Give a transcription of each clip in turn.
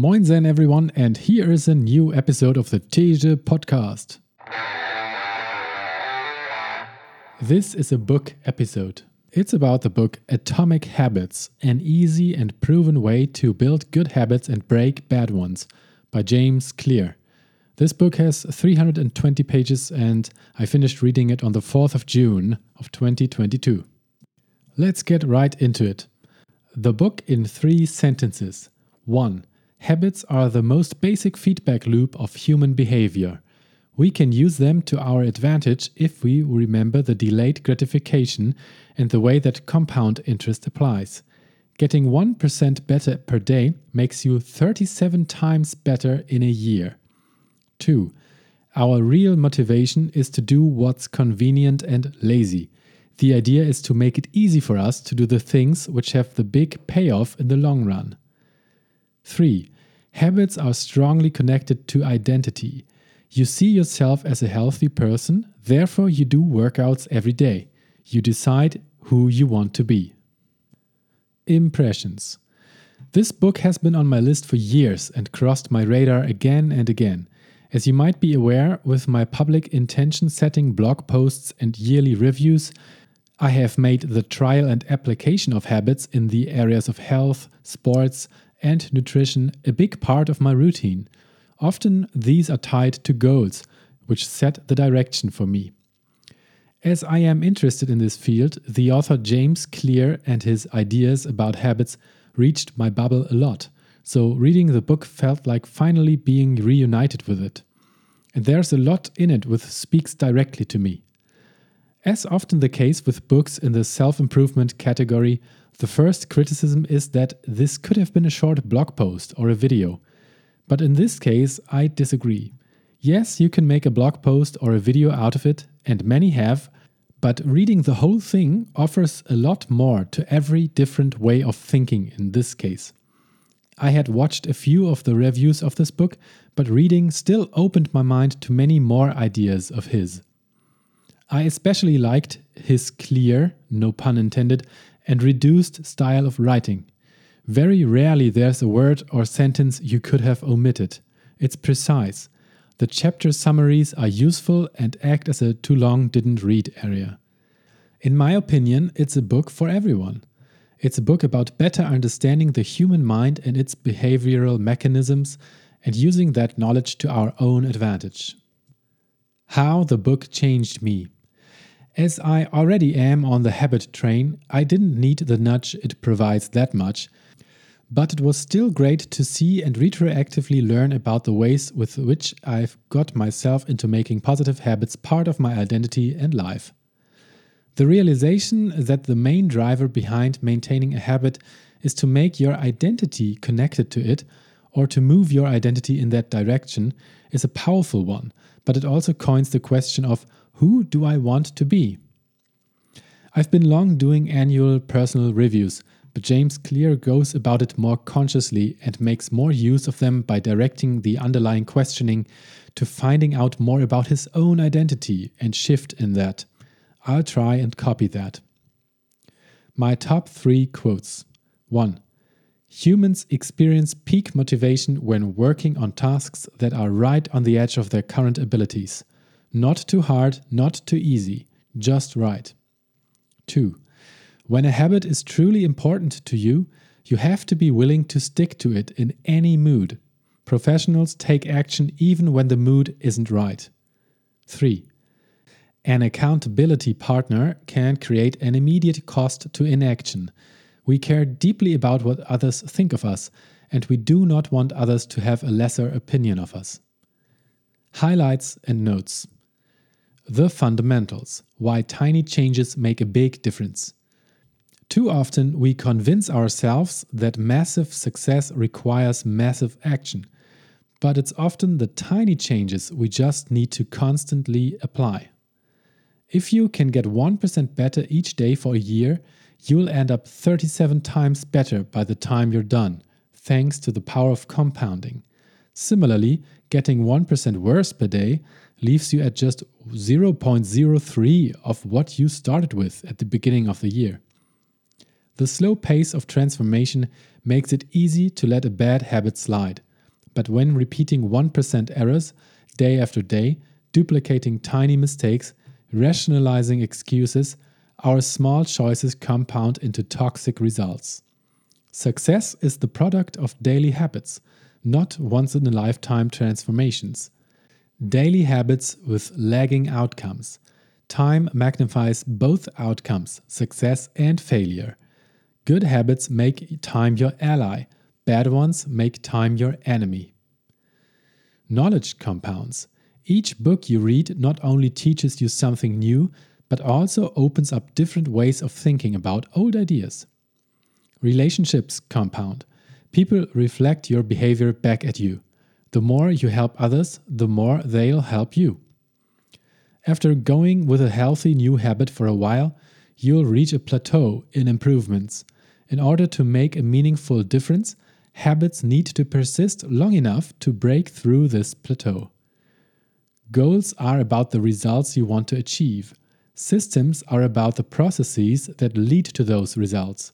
Moin Zen everyone, and here is a new episode of the Teje podcast. This is a book episode. It's about the book Atomic Habits An Easy and Proven Way to Build Good Habits and Break Bad Ones by James Clear. This book has 320 pages, and I finished reading it on the 4th of June of 2022. Let's get right into it. The book in three sentences. 1. Habits are the most basic feedback loop of human behavior. We can use them to our advantage if we remember the delayed gratification and the way that compound interest applies. Getting 1% better per day makes you 37 times better in a year. 2. Our real motivation is to do what's convenient and lazy. The idea is to make it easy for us to do the things which have the big payoff in the long run. 3. Habits are strongly connected to identity. You see yourself as a healthy person, therefore, you do workouts every day. You decide who you want to be. Impressions This book has been on my list for years and crossed my radar again and again. As you might be aware, with my public intention setting blog posts and yearly reviews, I have made the trial and application of habits in the areas of health, sports, and nutrition a big part of my routine. Often these are tied to goals, which set the direction for me. As I am interested in this field, the author James Clear and his ideas about habits reached my bubble a lot, so reading the book felt like finally being reunited with it. And there's a lot in it which speaks directly to me. As often the case with books in the self improvement category, the first criticism is that this could have been a short blog post or a video. But in this case, I disagree. Yes, you can make a blog post or a video out of it, and many have, but reading the whole thing offers a lot more to every different way of thinking in this case. I had watched a few of the reviews of this book, but reading still opened my mind to many more ideas of his. I especially liked his clear, no pun intended, and reduced style of writing. Very rarely there's a word or sentence you could have omitted. It's precise. The chapter summaries are useful and act as a too long didn't read area. In my opinion, it's a book for everyone. It's a book about better understanding the human mind and its behavioral mechanisms and using that knowledge to our own advantage. How the book changed me. As I already am on the habit train, I didn't need the nudge it provides that much, but it was still great to see and retroactively learn about the ways with which I've got myself into making positive habits part of my identity and life. The realization that the main driver behind maintaining a habit is to make your identity connected to it or to move your identity in that direction is a powerful one, but it also coins the question of who do I want to be? I've been long doing annual personal reviews, but James Clear goes about it more consciously and makes more use of them by directing the underlying questioning to finding out more about his own identity and shift in that. I'll try and copy that. My top three quotes 1. Humans experience peak motivation when working on tasks that are right on the edge of their current abilities. Not too hard, not too easy, just right. 2. When a habit is truly important to you, you have to be willing to stick to it in any mood. Professionals take action even when the mood isn't right. 3. An accountability partner can create an immediate cost to inaction. We care deeply about what others think of us, and we do not want others to have a lesser opinion of us. Highlights and notes. The fundamentals why tiny changes make a big difference. Too often, we convince ourselves that massive success requires massive action, but it's often the tiny changes we just need to constantly apply. If you can get 1% better each day for a year, you'll end up 37 times better by the time you're done, thanks to the power of compounding. Similarly, getting 1% worse per day leaves you at just 0.03 of what you started with at the beginning of the year. The slow pace of transformation makes it easy to let a bad habit slide. but when repeating 1% errors day after day, duplicating tiny mistakes, rationalizing excuses, our small choices compound into toxic results. Success is the product of daily habits, not once in a lifetime transformations. Daily habits with lagging outcomes. Time magnifies both outcomes, success and failure. Good habits make time your ally, bad ones make time your enemy. Knowledge compounds. Each book you read not only teaches you something new, but also opens up different ways of thinking about old ideas. Relationships compound. People reflect your behavior back at you. The more you help others, the more they'll help you. After going with a healthy new habit for a while, you'll reach a plateau in improvements. In order to make a meaningful difference, habits need to persist long enough to break through this plateau. Goals are about the results you want to achieve. Systems are about the processes that lead to those results.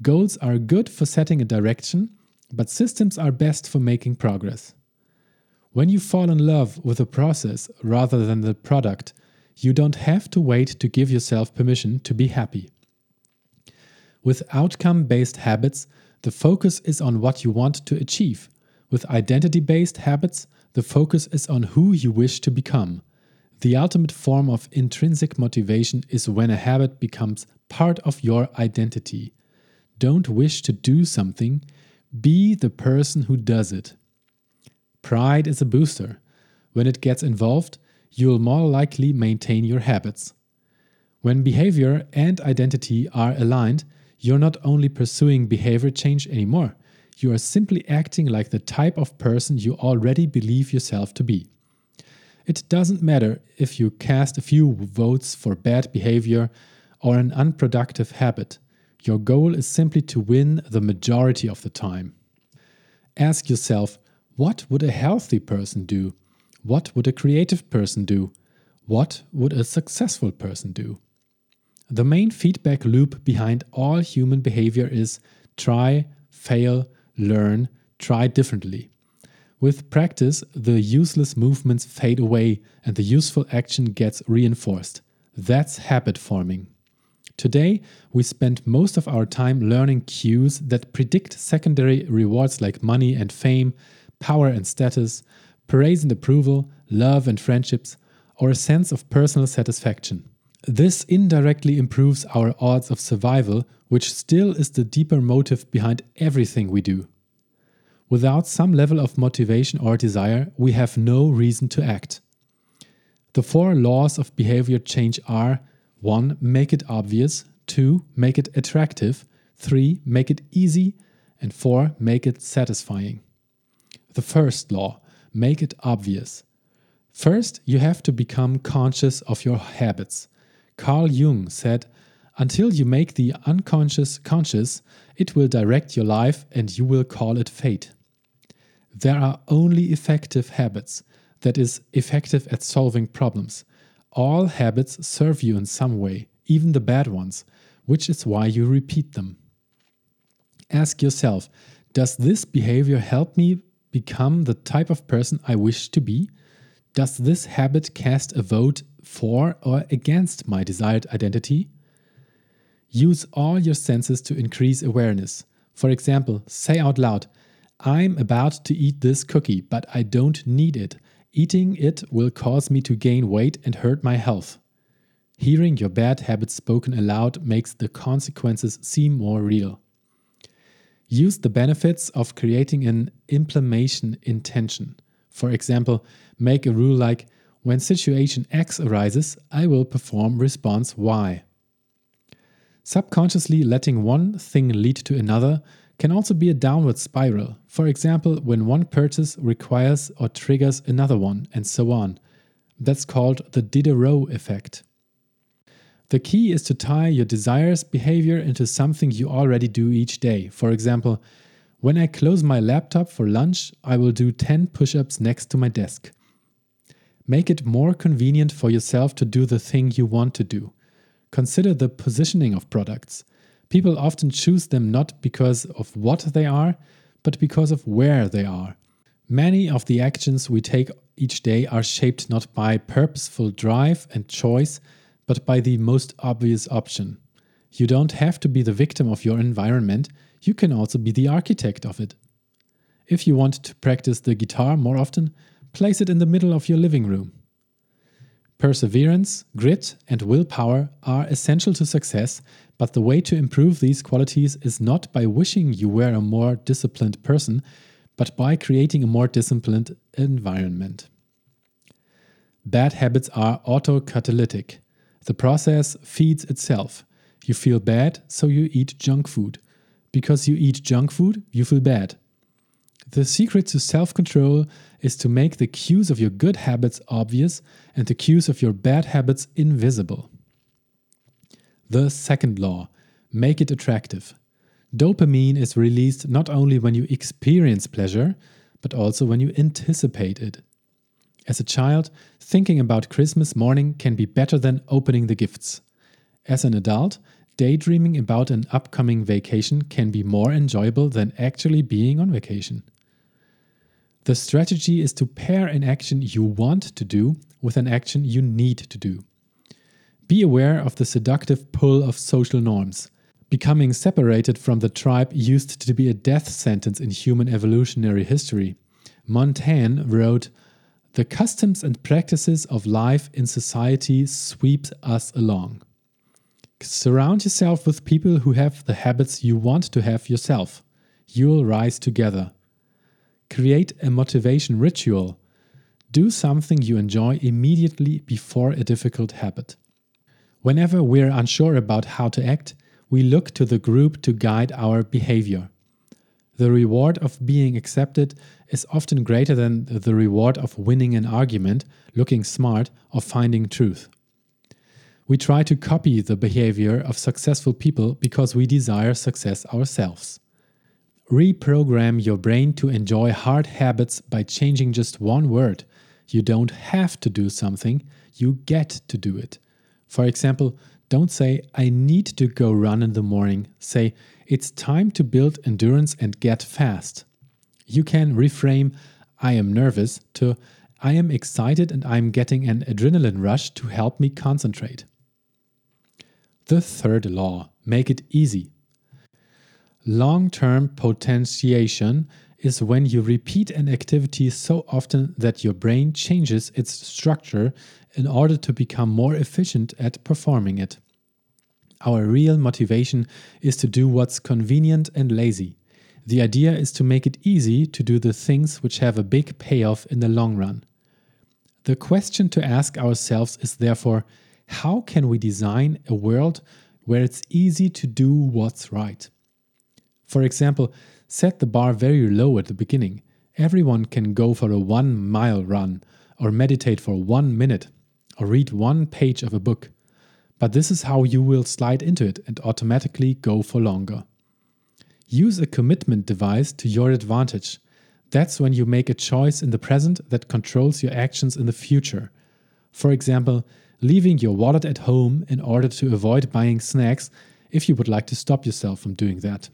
Goals are good for setting a direction, but systems are best for making progress. When you fall in love with a process rather than the product, you don't have to wait to give yourself permission to be happy. With outcome based habits, the focus is on what you want to achieve. With identity based habits, the focus is on who you wish to become. The ultimate form of intrinsic motivation is when a habit becomes part of your identity. Don't wish to do something, be the person who does it. Pride is a booster. When it gets involved, you'll more likely maintain your habits. When behavior and identity are aligned, you're not only pursuing behavior change anymore, you are simply acting like the type of person you already believe yourself to be. It doesn't matter if you cast a few votes for bad behavior or an unproductive habit. Your goal is simply to win the majority of the time. Ask yourself what would a healthy person do? What would a creative person do? What would a successful person do? The main feedback loop behind all human behavior is try, fail, learn, try differently. With practice, the useless movements fade away and the useful action gets reinforced. That's habit forming. Today, we spend most of our time learning cues that predict secondary rewards like money and fame, power and status, praise and approval, love and friendships, or a sense of personal satisfaction. This indirectly improves our odds of survival, which still is the deeper motive behind everything we do. Without some level of motivation or desire, we have no reason to act. The four laws of behavior change are 1. Make it obvious, 2. Make it attractive, 3. Make it easy, and 4. Make it satisfying. The first law make it obvious. First, you have to become conscious of your habits. Carl Jung said, Until you make the unconscious conscious, it will direct your life and you will call it fate. There are only effective habits, that is, effective at solving problems. All habits serve you in some way, even the bad ones, which is why you repeat them. Ask yourself Does this behavior help me become the type of person I wish to be? Does this habit cast a vote for or against my desired identity? Use all your senses to increase awareness. For example, say out loud, I'm about to eat this cookie, but I don't need it. Eating it will cause me to gain weight and hurt my health. Hearing your bad habits spoken aloud makes the consequences seem more real. Use the benefits of creating an implementation intention. For example, make a rule like when situation X arises, I will perform response Y. Subconsciously letting one thing lead to another can also be a downward spiral. For example, when one purchase requires or triggers another one, and so on. That's called the Diderot effect. The key is to tie your desires behavior into something you already do each day. For example, when I close my laptop for lunch, I will do 10 push ups next to my desk. Make it more convenient for yourself to do the thing you want to do. Consider the positioning of products. People often choose them not because of what they are, but because of where they are. Many of the actions we take each day are shaped not by purposeful drive and choice, but by the most obvious option. You don't have to be the victim of your environment, you can also be the architect of it. If you want to practice the guitar more often, place it in the middle of your living room. Perseverance, grit, and willpower are essential to success, but the way to improve these qualities is not by wishing you were a more disciplined person, but by creating a more disciplined environment. Bad habits are autocatalytic. The process feeds itself. You feel bad, so you eat junk food. Because you eat junk food, you feel bad. The secret to self control is to make the cues of your good habits obvious and the cues of your bad habits invisible. The second law make it attractive. Dopamine is released not only when you experience pleasure, but also when you anticipate it. As a child, thinking about Christmas morning can be better than opening the gifts. As an adult, daydreaming about an upcoming vacation can be more enjoyable than actually being on vacation. The strategy is to pair an action you want to do with an action you need to do. Be aware of the seductive pull of social norms. Becoming separated from the tribe used to be a death sentence in human evolutionary history. Montaigne wrote, The customs and practices of life in society sweep us along. Surround yourself with people who have the habits you want to have yourself. You'll rise together. Create a motivation ritual. Do something you enjoy immediately before a difficult habit. Whenever we're unsure about how to act, we look to the group to guide our behavior. The reward of being accepted is often greater than the reward of winning an argument, looking smart, or finding truth. We try to copy the behavior of successful people because we desire success ourselves. Reprogram your brain to enjoy hard habits by changing just one word. You don't have to do something, you get to do it. For example, don't say, I need to go run in the morning. Say, it's time to build endurance and get fast. You can reframe, I am nervous, to, I am excited and I'm getting an adrenaline rush to help me concentrate. The third law make it easy. Long term potentiation is when you repeat an activity so often that your brain changes its structure in order to become more efficient at performing it. Our real motivation is to do what's convenient and lazy. The idea is to make it easy to do the things which have a big payoff in the long run. The question to ask ourselves is therefore how can we design a world where it's easy to do what's right? For example, set the bar very low at the beginning. Everyone can go for a one mile run, or meditate for one minute, or read one page of a book. But this is how you will slide into it and automatically go for longer. Use a commitment device to your advantage. That's when you make a choice in the present that controls your actions in the future. For example, leaving your wallet at home in order to avoid buying snacks if you would like to stop yourself from doing that.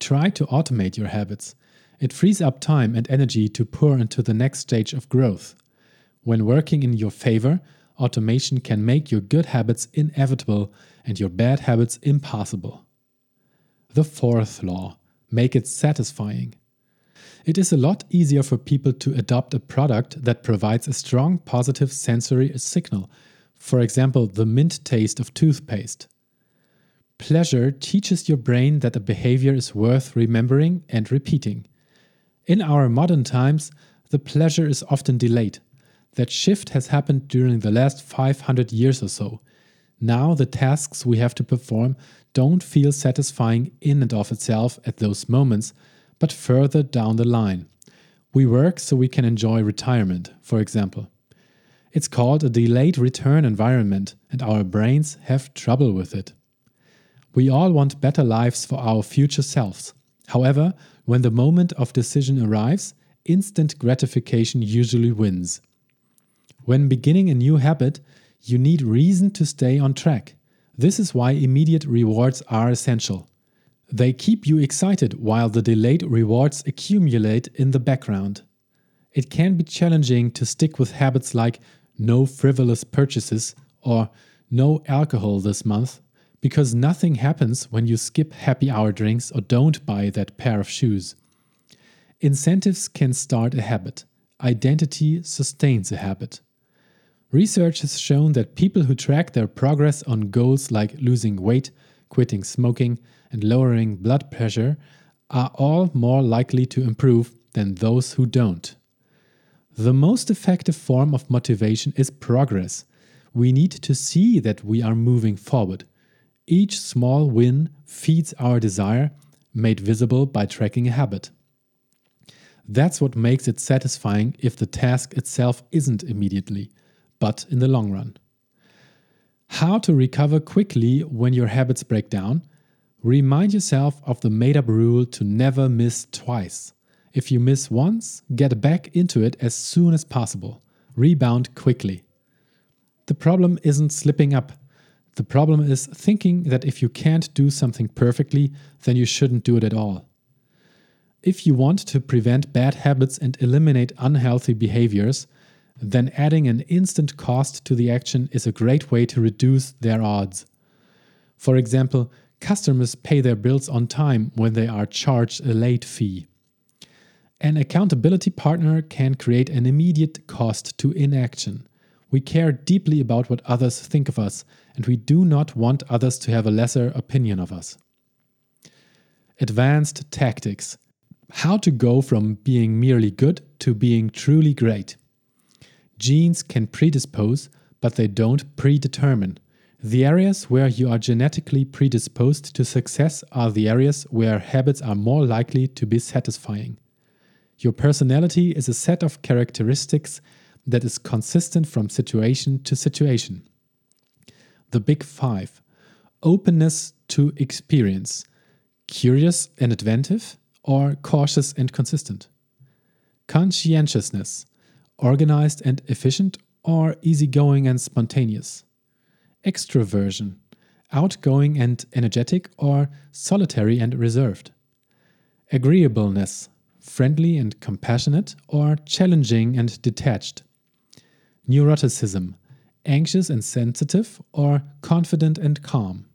Try to automate your habits. It frees up time and energy to pour into the next stage of growth. When working in your favor, automation can make your good habits inevitable and your bad habits impossible. The fourth law make it satisfying. It is a lot easier for people to adopt a product that provides a strong positive sensory signal, for example, the mint taste of toothpaste. Pleasure teaches your brain that a behavior is worth remembering and repeating. In our modern times, the pleasure is often delayed. That shift has happened during the last 500 years or so. Now, the tasks we have to perform don't feel satisfying in and of itself at those moments, but further down the line. We work so we can enjoy retirement, for example. It's called a delayed return environment, and our brains have trouble with it. We all want better lives for our future selves. However, when the moment of decision arrives, instant gratification usually wins. When beginning a new habit, you need reason to stay on track. This is why immediate rewards are essential. They keep you excited while the delayed rewards accumulate in the background. It can be challenging to stick with habits like no frivolous purchases or no alcohol this month because nothing happens when you skip happy hour drinks or don't buy that pair of shoes. Incentives can start a habit, identity sustains a habit. Research has shown that people who track their progress on goals like losing weight, quitting smoking, and lowering blood pressure are all more likely to improve than those who don't. The most effective form of motivation is progress. We need to see that we are moving forward. Each small win feeds our desire, made visible by tracking a habit. That's what makes it satisfying if the task itself isn't immediately, but in the long run. How to recover quickly when your habits break down? Remind yourself of the made up rule to never miss twice. If you miss once, get back into it as soon as possible. Rebound quickly. The problem isn't slipping up. The problem is thinking that if you can't do something perfectly, then you shouldn't do it at all. If you want to prevent bad habits and eliminate unhealthy behaviors, then adding an instant cost to the action is a great way to reduce their odds. For example, customers pay their bills on time when they are charged a late fee. An accountability partner can create an immediate cost to inaction. We care deeply about what others think of us, and we do not want others to have a lesser opinion of us. Advanced tactics How to go from being merely good to being truly great. Genes can predispose, but they don't predetermine. The areas where you are genetically predisposed to success are the areas where habits are more likely to be satisfying. Your personality is a set of characteristics that is consistent from situation to situation. The Big Five openness to experience, curious and inventive, or cautious and consistent. Conscientiousness, organized and efficient, or easygoing and spontaneous extroversion, outgoing and energetic, or solitary and reserved. Agreeableness, friendly and compassionate, or challenging and detached. Neuroticism, anxious and sensitive, or confident and calm.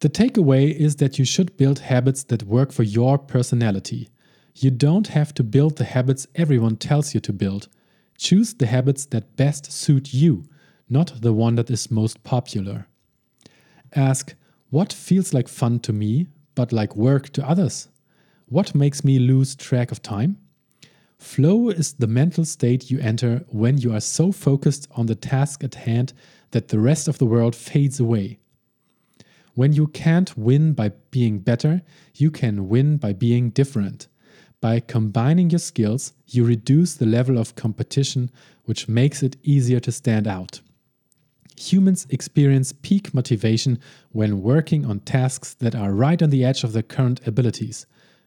The takeaway is that you should build habits that work for your personality. You don't have to build the habits everyone tells you to build. Choose the habits that best suit you not the one that is most popular. Ask, what feels like fun to me, but like work to others? What makes me lose track of time? Flow is the mental state you enter when you are so focused on the task at hand that the rest of the world fades away. When you can't win by being better, you can win by being different. By combining your skills, you reduce the level of competition, which makes it easier to stand out. Humans experience peak motivation when working on tasks that are right on the edge of their current abilities.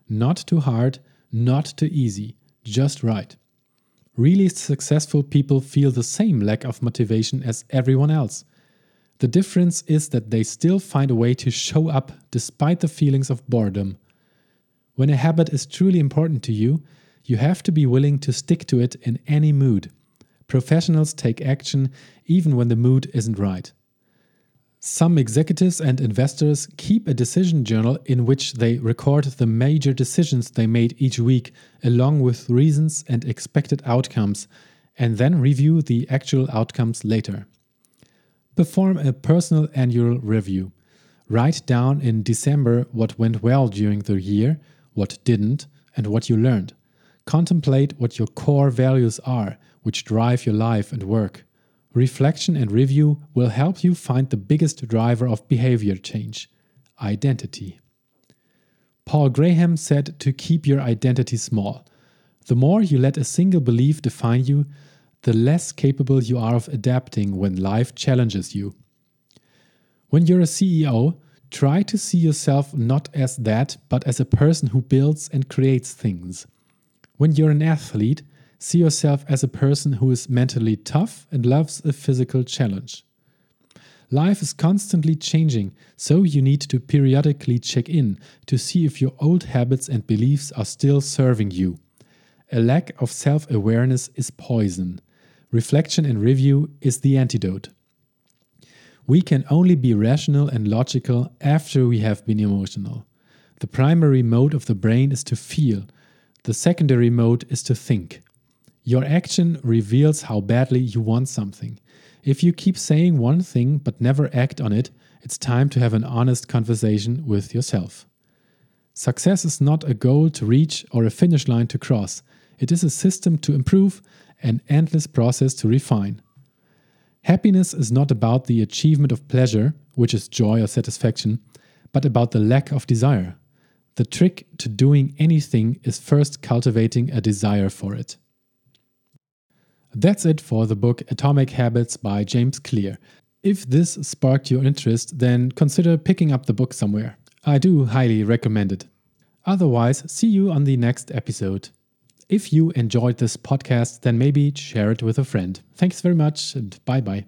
Not too hard, not too easy, just right. Really successful people feel the same lack of motivation as everyone else. The difference is that they still find a way to show up despite the feelings of boredom. When a habit is truly important to you, you have to be willing to stick to it in any mood. Professionals take action even when the mood isn't right. Some executives and investors keep a decision journal in which they record the major decisions they made each week, along with reasons and expected outcomes, and then review the actual outcomes later. Perform a personal annual review. Write down in December what went well during the year, what didn't, and what you learned. Contemplate what your core values are which drive your life and work. Reflection and review will help you find the biggest driver of behavior change identity. Paul Graham said to keep your identity small. The more you let a single belief define you, the less capable you are of adapting when life challenges you. When you're a CEO, try to see yourself not as that, but as a person who builds and creates things. When you're an athlete, See yourself as a person who is mentally tough and loves a physical challenge. Life is constantly changing, so you need to periodically check in to see if your old habits and beliefs are still serving you. A lack of self awareness is poison. Reflection and review is the antidote. We can only be rational and logical after we have been emotional. The primary mode of the brain is to feel, the secondary mode is to think. Your action reveals how badly you want something. If you keep saying one thing but never act on it, it's time to have an honest conversation with yourself. Success is not a goal to reach or a finish line to cross. It is a system to improve, an endless process to refine. Happiness is not about the achievement of pleasure, which is joy or satisfaction, but about the lack of desire. The trick to doing anything is first cultivating a desire for it. That's it for the book Atomic Habits by James Clear. If this sparked your interest, then consider picking up the book somewhere. I do highly recommend it. Otherwise, see you on the next episode. If you enjoyed this podcast, then maybe share it with a friend. Thanks very much and bye bye.